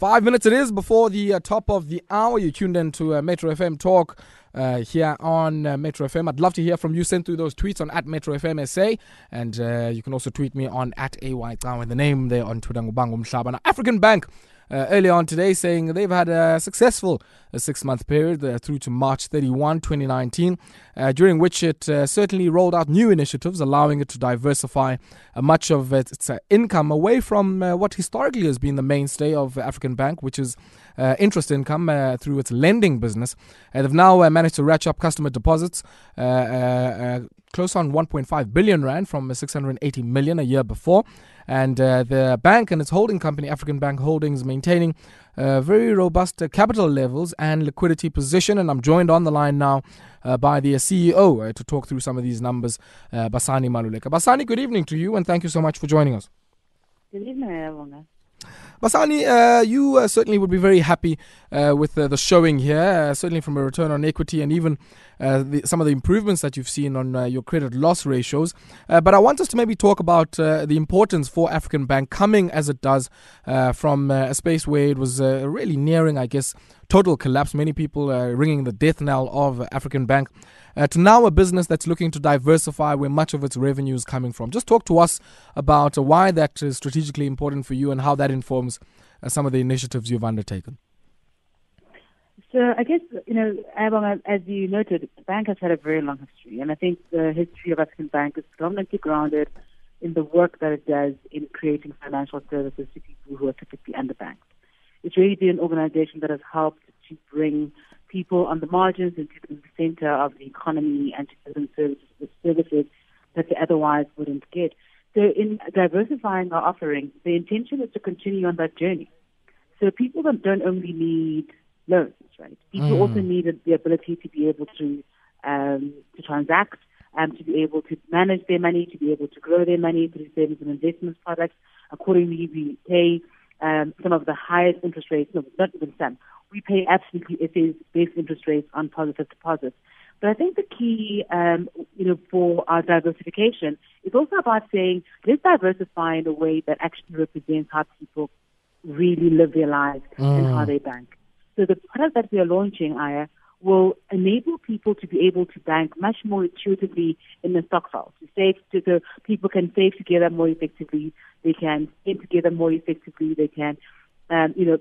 Five minutes it is before the uh, top of the hour. You tuned in to uh, Metro FM Talk uh, here on uh, Metro FM. I'd love to hear from you. Send through those tweets on at Metro FM SA. And uh, you can also tweet me on at AY with the name there on Twitter. African Bank uh, earlier on today saying they've had a successful uh, six month period uh, through to March 31, 2019, uh, during which it uh, certainly rolled out new initiatives, allowing it to diversify uh, much of its income away from what historically has been the mainstay of African Bank, which is interest income through its lending business. they've now managed to ratchet up customer deposits close on 1.5 billion rand from 680 million a year before. And uh, the bank and its holding company, African Bank Holdings, maintaining uh, very robust uh, capital levels and liquidity position. And I'm joined on the line now uh, by the CEO uh, to talk through some of these numbers, Basani Maluleke. Basani, good evening to you, and thank you so much for joining us. Good evening, Basani, uh, you uh, certainly would be very happy uh, with the showing here, certainly from a return on equity and even uh, the, some of the improvements that you've seen on uh, your credit loss ratios. Uh, but I want us to maybe talk about uh, the importance for African Bank coming as it does uh, from a space where it was really nearing, I guess, total collapse. Many people ringing the death knell of African Bank. Uh, to now a business that's looking to diversify where much of its revenue is coming from. Just talk to us about uh, why that is strategically important for you and how that informs uh, some of the initiatives you've undertaken. So I guess, you know, as you noted, the bank has had a very long history. And I think the history of African Bank is predominantly grounded in the work that it does in creating financial services to people who are typically underbanked. It's really been an organization that has helped to bring people on the margins into the center of the economy and to give them services, services that they otherwise wouldn't get. So in diversifying our offerings, the intention is to continue on that journey. So people don't only need loans, right? People mm. also need the ability to be able to um, to transact, um, to be able to manage their money, to be able to grow their money through savings and investment products. Accordingly, we pay um, some of the highest interest rates, no, not even some. We pay absolutely FA's best interest rates on positive deposits. But I think the key, um, you know, for our diversification is also about saying let's diversify in a way that actually represents how people really live their lives mm. and how they bank. So the product that we are launching, Aya, will enable people to be able to bank much more intuitively in the stokvel. To save, to, so people can save together more effectively. They can spend together more effectively. They can, um, you know,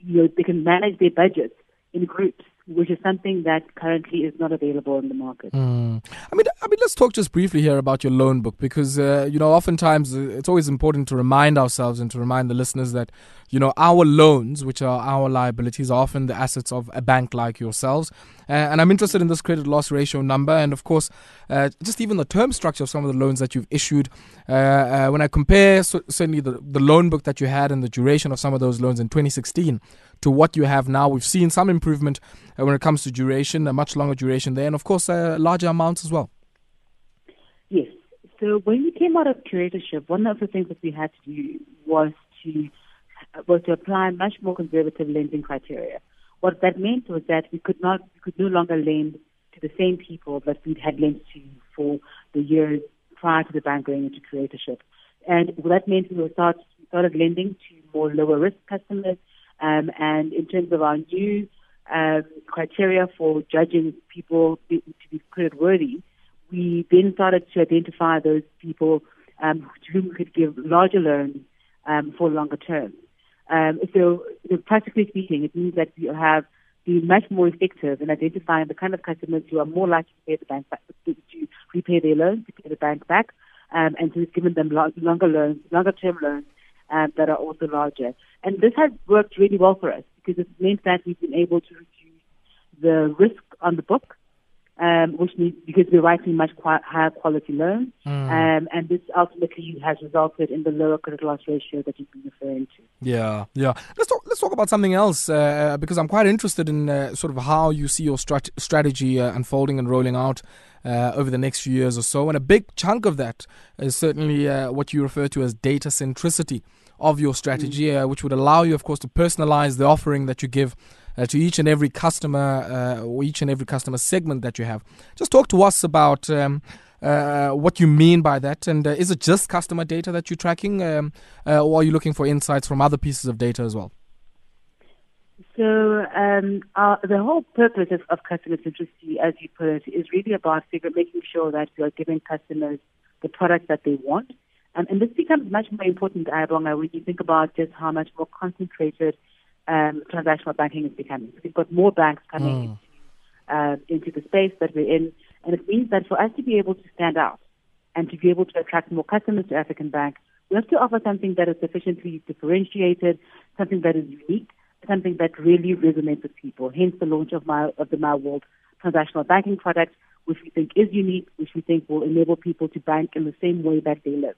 you know, they can manage their budgets in groups which is something that currently is not available in the market. Mm. I mean, I mean, let's talk just briefly here about your loan book because uh, you know, oftentimes uh, it's always important to remind ourselves and to remind the listeners that you know our loans, which are our liabilities, are often the assets of a bank like yourselves. Uh, and I'm interested in this credit loss ratio number, and of course, uh, just even the term structure of some of the loans that you've issued. Uh, uh, when I compare so, certainly the the loan book that you had and the duration of some of those loans in 2016 to what you have now. We've seen some improvement uh, when it comes to duration, a much longer duration there, and of course, uh, larger amounts as well. Yes. So when we came out of curatorship, one of the things that we had to do was to was to apply much more conservative lending criteria. What that meant was that we could not we could no longer lend to the same people that we had lent to for the years prior to the bank going into curatorship. And that meant we start, started lending to more lower risk customers um, and in terms of our new um, criteria for judging people to be credit worthy, we then started to identify those people um, to whom we could give larger loans um, for longer terms. Um, so, practically speaking, it means that we have been much more effective in identifying the kind of customers who are more likely to pay the bank back, to, to repay their loans, to pay the bank back, um, and so we've given them longer loans, longer term loans um, that are also larger. And this has worked really well for us because it meant that we've been able to reduce the risk on the book, um, which means because we're writing much qu- higher quality loans, mm. um, and this ultimately has resulted in the lower credit loss ratio that you've been referring to. Yeah, yeah. Let's talk. Let's talk about something else uh, because I'm quite interested in uh, sort of how you see your strat- strategy uh, unfolding and rolling out. Uh, over the next few years or so. And a big chunk of that is certainly uh, what you refer to as data centricity of your strategy, mm. uh, which would allow you, of course, to personalize the offering that you give uh, to each and every customer uh, or each and every customer segment that you have. Just talk to us about. Um, uh, what you mean by that, and uh, is it just customer data that you're tracking, um, uh, or are you looking for insights from other pieces of data as well? So um, our, the whole purpose of, of customer centricity, as you put it, is really about figure, making sure that we are giving customers the product that they want. Um, and this becomes much more important, Ayabonga, when you think about just how much more concentrated um, transactional banking is becoming. So we've got more banks coming Mm. into, uh, into the space that we're in, and it means that for us to be able to stand out and to be able to attract more customers to African Bank, we have to offer something that is sufficiently differentiated, something that is unique, something that really resonates with people. Hence the launch of my of the My World transactional banking product, which we think is unique, which we think will enable people to bank in the same way that they live.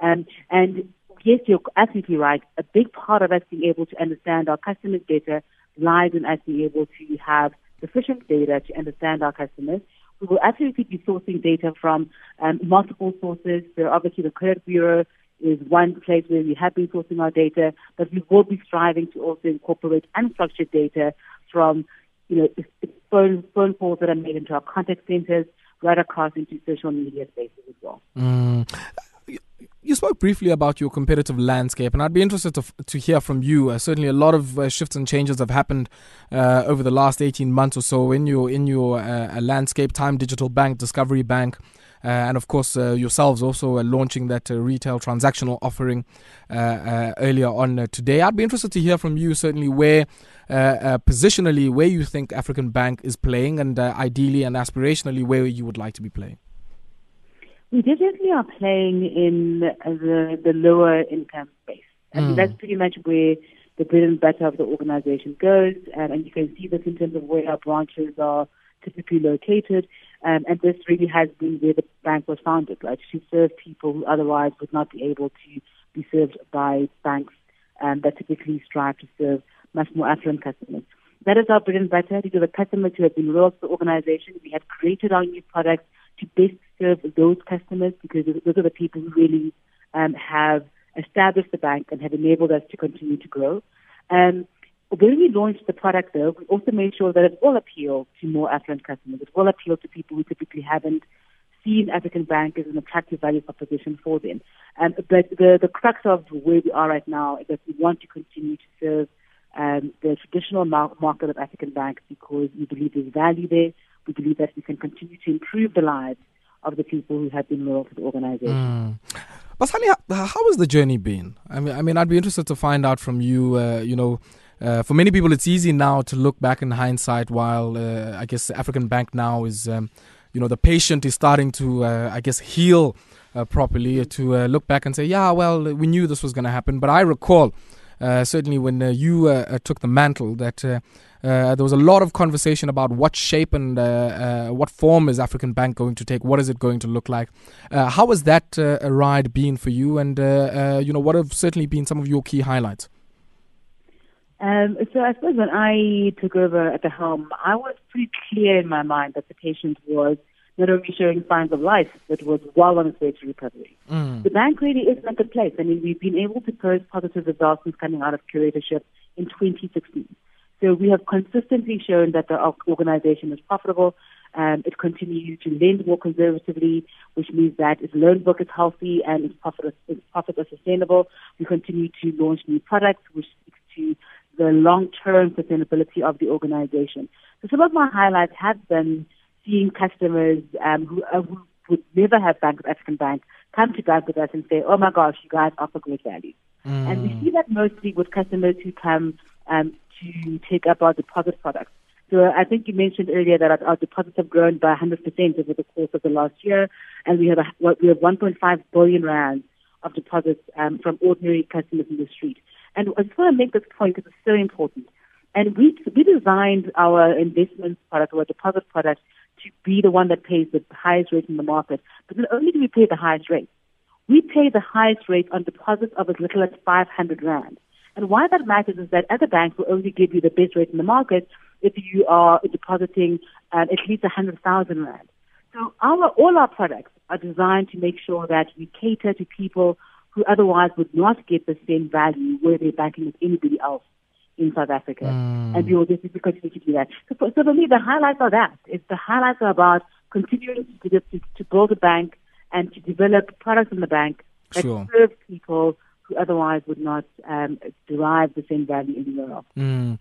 Um, and yes, you're absolutely right. A big part of us being able to understand our customers better lies in us being able to have sufficient data to understand our customers. We will absolutely be sourcing data from um, multiple sources. So obviously the Credit Bureau is one place where we have been sourcing our data, but we will be striving to also incorporate unstructured data from, you know, phone, phone calls that are made into our contact centers right across into social media spaces as well. Mm. You spoke briefly about your competitive landscape, and I'd be interested to, to hear from you. Uh, certainly, a lot of uh, shifts and changes have happened uh, over the last 18 months or so in your in your uh, landscape. Tyme Digital Bank, Discovery Bank, uh, and of course uh, yourselves also launching that retail transactional offering earlier on today. I'd be interested to hear from you certainly where positionally where you think African Bank is playing, and ideally and aspirationally where you would like to be playing. We definitely are playing in the the lower income space. I mean, Mm. that's pretty much where the bread and butter of the organization goes, um, and you can see this in terms of where our branches are typically located. Um, and this really has been where the bank was founded, right, to serve people who otherwise would not be able to be served by banks um, that typically strive to serve much more affluent customers. That is our bread and butter. These are the customers who have been loyal to the organization. We have created our new products to best serve those customers because those are the people who really um, have established the bank and have enabled us to continue to grow. Um, when we launched the product, though, we also made sure that it will appeal to more affluent customers. It will appeal to people who typically haven't seen African Bank as an attractive value proposition for them. Um, but the, the crux of where we are right now is that we want to continue to serve um, the traditional mar- market of African banks because we believe there's value there. We believe that we can continue to improve the lives of the people who have been loyal to the organization. Mm. Basani, how, has the journey been? I mean, I mean, I'd be interested to find out from you. Uh, you know, uh, for many people, it's easy now to look back in hindsight. While uh, I guess the African Bank now is, um, you know, the patient is starting to, uh, I guess, heal uh, properly. To uh, look back and say, yeah, well, we knew this was going to happen. But I recall. Certainly, when you took the mantle, that uh, there was a lot of conversation about what shape and uh, uh, what form is African Bank going to take. What is it going to look like? Uh, how has that uh, ride been for you? And uh, uh, you know, what have certainly been some of your key highlights? Um, so I suppose when I took over at the helm, I was pretty clear in my mind that the patient was not only showing signs of life, but was well on its way to recovery. Mm. The bank really is in a good place. I mean, we've been able to post positive results since coming out of curatorship in 2016. So we have consistently shown that the organization is profitable. Um, it continues to lend more conservatively, which means that its loan book is healthy and its profit, its profits are sustainable. We continue to launch new products, which speaks to the long-term sustainability of the organization. So some of my highlights have been seeing customers um, who, uh, who would never have banked with African Bank come to bank with us and say, "Oh my gosh, you guys offer great value." Mm. And we see that mostly with customers who come um, to take up our deposit products. So I think you mentioned earlier that our, deposits have grown by 100% over the course of the last year, and we have a, we have 1.5 billion rand of deposits um, from ordinary customers in the street. And I just want to make this point because it's so important. And we we designed our investment product or deposit product to be the one that pays the highest rate in the market. But not only do we pay the highest rate, we pay the highest rate on deposits of as little as 500 rand. And why that matters is that other banks will only give you the best rate in the market if you are depositing um, at least 100,000 rand. So our, all our products are designed to make sure that we cater to people who otherwise would not get the same value where they're banking with anybody else in South Africa. Mm. And we will just continue to do that. So for, so for me, the highlights are that. It's the highlights are about continuing to, to, to build a bank and to develop products in the bank that Sure. serve people who otherwise would not um, derive the same value anywhere else. Mm.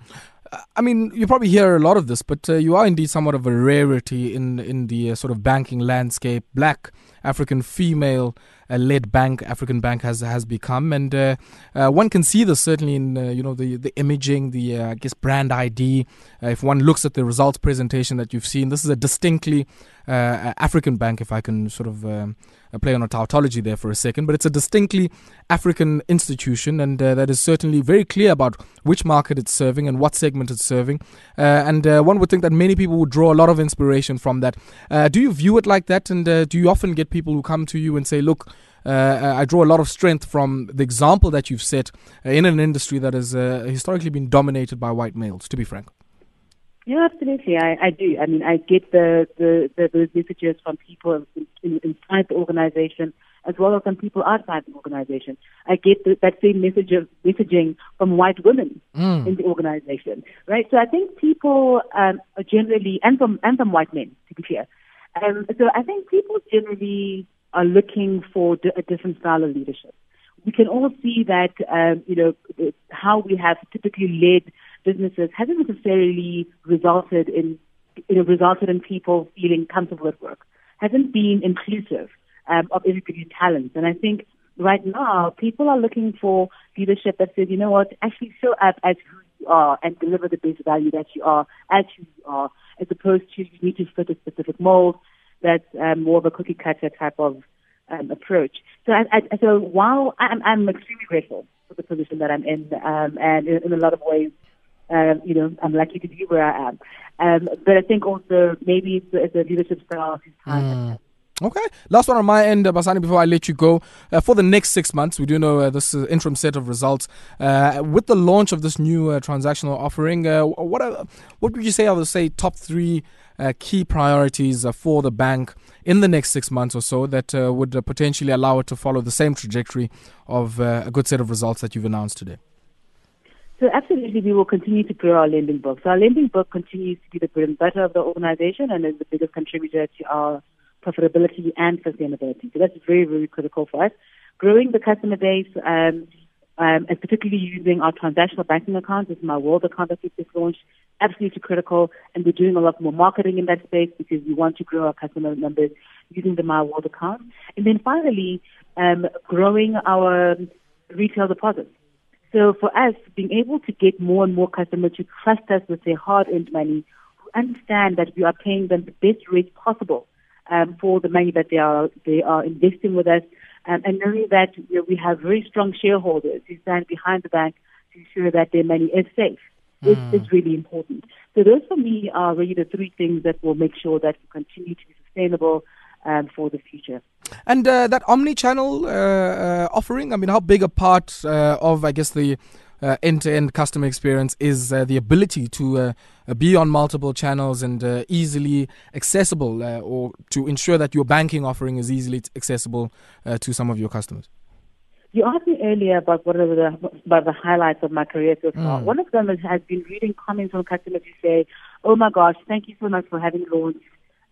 I mean, you probably hear a lot of this, but uh, you are indeed somewhat of a rarity in in the uh, sort of banking landscape. Black African female uh, led bank African bank has has become, and uh, uh, one can see this certainly in uh, you know the the imaging, the I guess brand ID. if one looks at the results presentation that you've seen, this is a distinctly African bank. If I can sort of um, play on a tautology there for a second, but it's a distinctly African institution, and that is certainly very clear about which market it's serving and what segment it's serving. and one would think that many people would draw a lot of inspiration from that. do you view it like that, and do you often get people who come to you and say, look, uh, I draw a lot of strength from the example that you've set uh, in an industry that has uh, historically been dominated by white males, to be frank. Yeah, absolutely. I, I do. I mean, I get the, the, the those messages from people in, in, inside the organization as well as from people outside the organization. I get the, that same message of messaging from white women mm. in the organization, right? So I think people um, are generally, and from and from white men, to be clear, um, so I think people generally are looking for a different style of leadership. We can all see that, um, you know, how we have typically led businesses hasn't necessarily resulted in, you know, resulted in people feeling comfortable at work, hasn't been inclusive um, of everybody's talents. And I think right now people are looking for leadership that says, you know what, actually show up as who you are and deliver the best value that you are as who you are as opposed to you need to fit a specific mold that's um, more of a cookie cutter type of um, approach. So, I, I, so while I'm, I'm extremely grateful for the position that I'm in, um, and in, in a lot of ways, um, you know, I'm lucky to be where I am. Um, but I think also maybe it's, it's a leadership style. Mm. Okay. Last one on my end, uh, Basani, before I let you go. Uh, for the next six months, we do know uh, this uh, interim set of results. Uh, with the launch of this new uh, transactional offering, what are, what would you say are the say top three key priorities for the bank in the next six months or so that would potentially allow it to follow the same trajectory of a good set of results that you've announced today? So absolutely, we will continue to grow our lending book. So our lending book continues to be the bread and butter of the organization and is the biggest contributor to our profitability and sustainability. So that's very, very critical for us. Growing the customer base, um, um, and particularly using our transactional banking accounts, this is my world account that we just launched, absolutely critical. And we're doing a lot more marketing in that space because we want to grow our customer numbers using the My World account. And then finally, um, growing our retail deposits. So for us, being able to get more and more customers to trust us with their hard-earned money, who understand that we are paying them the best rate possible um, for the money that they are they are investing with us, um, and knowing that you know, we have very strong shareholders who stand behind the bank to ensure that their money is safe. Mm. Really important. So those for me are really the three things that will make sure that we continue to be sustainable um, for the future. And uh, that omni-channel uh, uh, offering, I mean, how big a part uh, of, I guess, the end-to-end customer experience is uh, the ability to uh, be on multiple channels and uh, easily accessible, uh, or to ensure that your banking offering is easily accessible uh, to some of your customers. You asked me earlier about what are the about the highlights of my career so far. Mm. One of them has been reading comments from customers who say, "Oh my gosh, thank you so much for having launched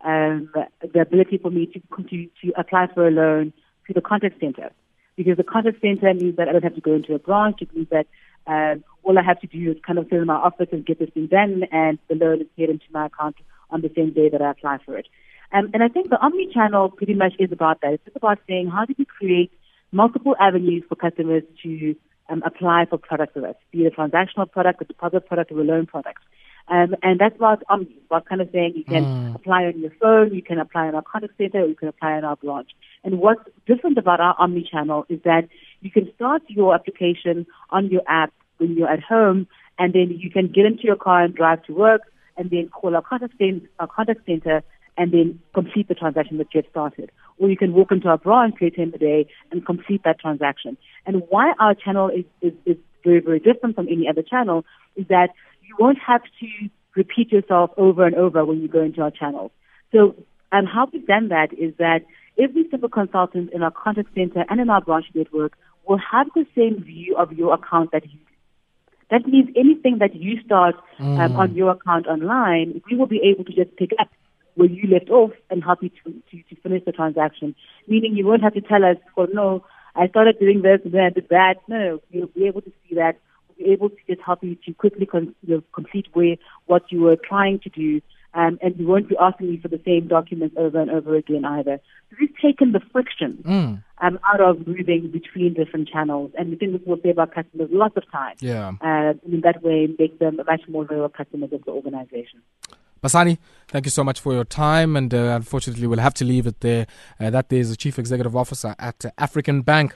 um, the ability for me to, to to apply for a loan to the contact center." Because the contact center means that I don't have to go into a branch. It means that um, all I have to do is kind of sit in my office and get this thing done, and the loan is paid into my account on the same day that I apply for it. Um, and I think the omni-channel pretty much is about that. It's about saying how do we create multiple avenues for customers to um, apply for products with us, be it a transactional product, a deposit product, or a loan product. Um, and that's what Omni, about kind of saying you can mm. apply on your phone, you can apply in our contact center, or you can apply in our branch. And what's different about our Omni channel is that you can start your application on your app when you're at home, and then you can get into your car and drive to work, and then call our contact, center, our contact center and then complete the transaction that you have started. Or you can walk into our branch later in the day and complete that transaction. And why our channel is, is, is very, very different from any other channel is that you won't have to repeat yourself over and over when you go into our channels. So, and how we've done that is that every single consultant in our contact center and in our branch network will have the same view of your account that you that means anything that you start um, mm. on your account online, we will be able to just pick up where you left off and help you to, to, to finish the transaction. Meaning you won't have to tell us, well, no, I started doing this and then I did that. No, you'll be able to see that be able to just help you to quickly con- you know, complete where what you were trying to do. Um, and you won't be asking me for the same documents over and over again either. So we've taken the friction Mm. um, out of moving between different channels, and we think this will save our customers lots of time. Yeah. Uh, and in that way, make them much more loyal customers of the organization. Basani, thank you so much for your time. And uh, unfortunately, we'll have to leave it there. Uh, that is the Chief Executive Officer at African Bank.